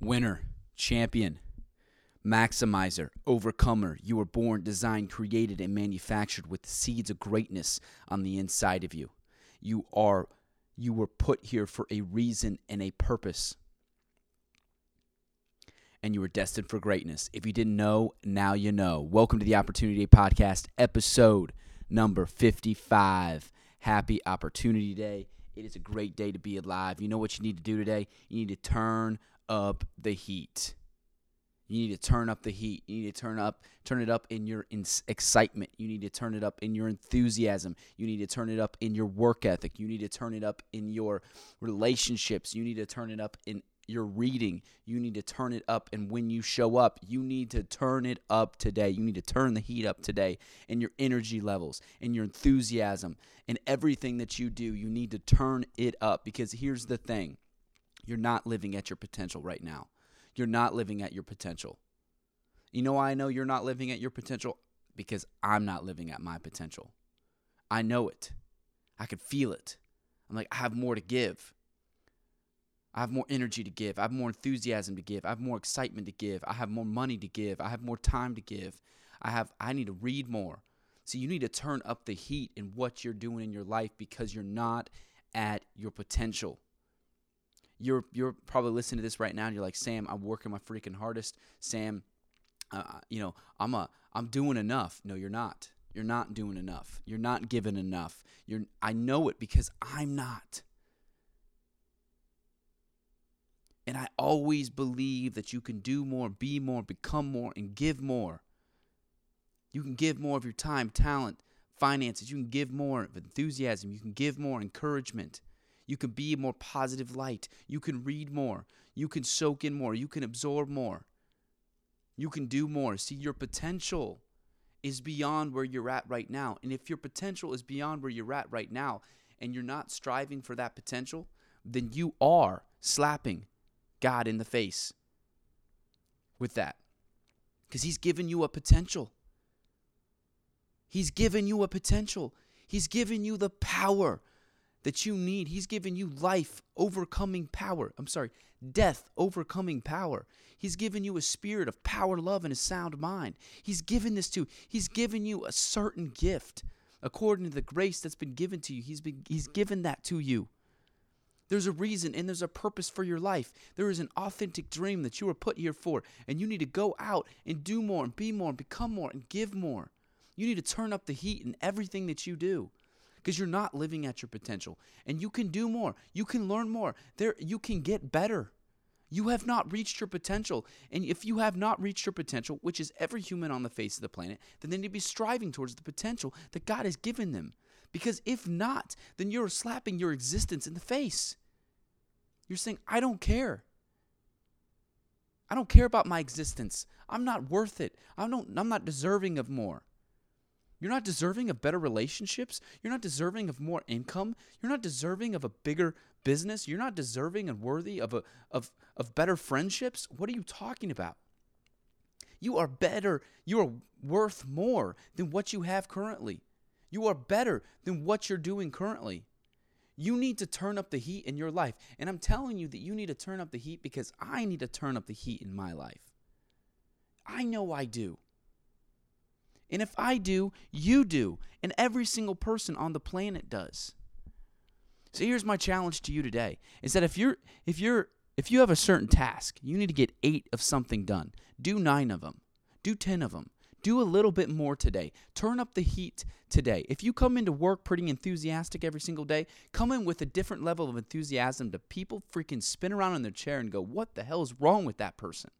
Winner, champion, maximizer, overcomer. You were born, designed, created, and manufactured with the seeds of greatness on the inside of you. You are you were put here for a reason and a purpose. And you were destined for greatness. If you didn't know, now you know. Welcome to the Opportunity Day Podcast, episode number 55. Happy Opportunity Day. It is a great day to be alive. You know what you need to do today? You need to turn up the heat. You need to turn up the heat. You need to turn up turn it up in your in- excitement. You need to turn it up in your enthusiasm. You need to turn it up in your work ethic. You need to turn it up in your relationships. You need to turn it up in your reading. You need to turn it up and when you show up, you need to turn it up today. You need to turn the heat up today in your energy levels, in your enthusiasm, in everything that you do. You need to turn it up because here's the thing. You're not living at your potential right now. You're not living at your potential. You know why I know you're not living at your potential? Because I'm not living at my potential. I know it. I can feel it. I'm like, I have more to give. I have more energy to give. I have more enthusiasm to give. I have more excitement to give. I have more money to give. I have more time to give. I have I need to read more. So you need to turn up the heat in what you're doing in your life because you're not at your potential you're you're probably listening to this right now and you're like, Sam, I'm working my freaking hardest. Sam, uh, uh, you know, I'm a I'm doing enough. No, you're not. You're not doing enough. You're not giving enough. You're I know it because I'm not. And I always believe that you can do more, be more, become more, and give more. You can give more of your time, talent, finances. You can give more of enthusiasm. You can give more encouragement. You can be a more positive light. You can read more. You can soak in more. You can absorb more. You can do more. See, your potential is beyond where you're at right now. And if your potential is beyond where you're at right now and you're not striving for that potential, then you are slapping God in the face with that. Because He's given you a potential. He's given you a potential. He's given you the power that you need. He's given you life overcoming power. I'm sorry, death overcoming power. He's given you a spirit of power, love, and a sound mind. He's given this to you. He's given you a certain gift according to the grace that's been given to you. He's been He's given that to you. There's a reason and there's a purpose for your life. There is an authentic dream that you were put here for, and you need to go out and do more and be more and become more and give more. You need to turn up the heat in everything that you do because you're not living at your potential and you can do more you can learn more there you can get better you have not reached your potential and if you have not reached your potential which is every human on the face of the planet then they need to be striving towards the potential that god has given them because if not then you're slapping your existence in the face you're saying i don't care i don't care about my existence i'm not worth it i don't i'm not deserving of more you're not deserving of better relationships. You're not deserving of more income. You're not deserving of a bigger business. You're not deserving and worthy of a of of better friendships. What are you talking about? You are better. You are worth more than what you have currently. You are better than what you're doing currently. You need to turn up the heat in your life. And I'm telling you that you need to turn up the heat because I need to turn up the heat in my life. I know I do. And if I do, you do. And every single person on the planet does. So here's my challenge to you today is that if you're if you're if you have a certain task, you need to get 8 of something done. Do 9 of them. Do 10 of them. Do a little bit more today. Turn up the heat today. If you come into work pretty enthusiastic every single day, come in with a different level of enthusiasm to people freaking spin around in their chair and go, "What the hell is wrong with that person?"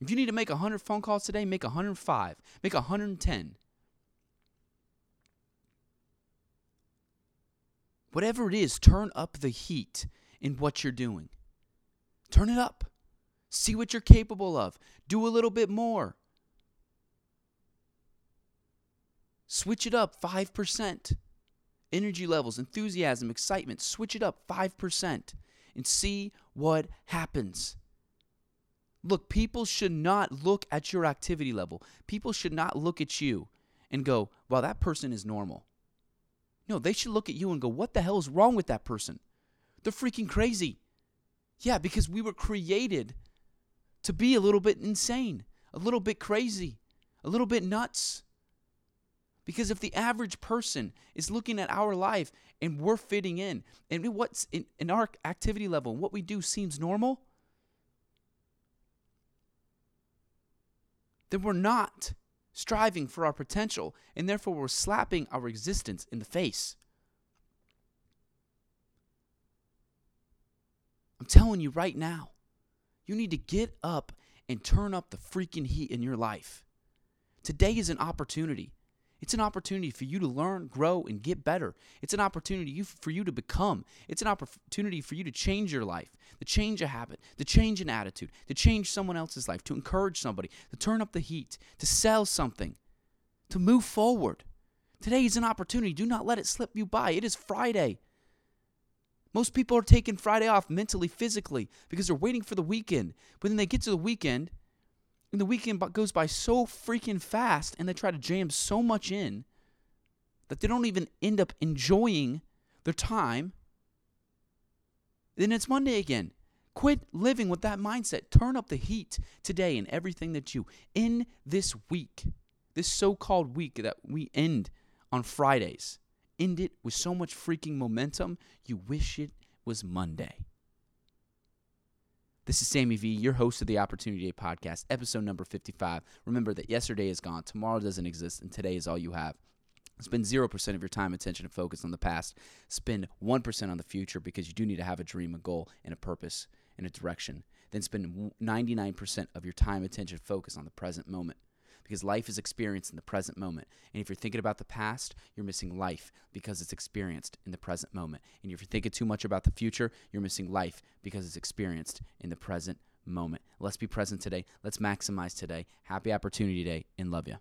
If you need to make 100 phone calls today, make 105, make 110. Whatever it is, turn up the heat in what you're doing. Turn it up. See what you're capable of. Do a little bit more. Switch it up 5%. Energy levels, enthusiasm, excitement, switch it up 5% and see what happens. Look, people should not look at your activity level. People should not look at you and go, well, that person is normal. No, they should look at you and go, what the hell is wrong with that person? They're freaking crazy. Yeah, because we were created to be a little bit insane, a little bit crazy, a little bit nuts. Because if the average person is looking at our life and we're fitting in, and what's in, in our activity level, and what we do seems normal, then we're not striving for our potential, and therefore we're slapping our existence in the face. I'm telling you right now, you need to get up and turn up the freaking heat in your life. Today is an opportunity. It's an opportunity for you to learn, grow, and get better. It's an opportunity for you to become. It's an opportunity for you to change your life, to change a habit, to change an attitude, to change someone else's life, to encourage somebody, to turn up the heat, to sell something, to move forward. Today is an opportunity. Do not let it slip you by. It is Friday. Most people are taking Friday off mentally, physically, because they're waiting for the weekend. But then they get to the weekend and the weekend goes by so freaking fast and they try to jam so much in that they don't even end up enjoying their time. Then it's Monday again. Quit living with that mindset. Turn up the heat today in everything that you in this week, this so-called week that we end on Fridays. End it with so much freaking momentum, you wish it was Monday. This is Sammy V, your host of the Opportunity Day podcast, episode number 55. Remember that yesterday is gone, tomorrow doesn't exist, and today is all you have. Spend 0% of your time, attention, and focus on the past. Spend 1% on the future because you do need to have a dream, a goal, and a purpose and a direction. Then spend 99% of your time, attention, focus on the present moment because life is experienced in the present moment. And if you're thinking about the past, you're missing life because it's experienced in the present moment. And if you're thinking too much about the future, you're missing life because it's experienced in the present moment. Let's be present today. Let's maximize today. Happy Opportunity Day and love you.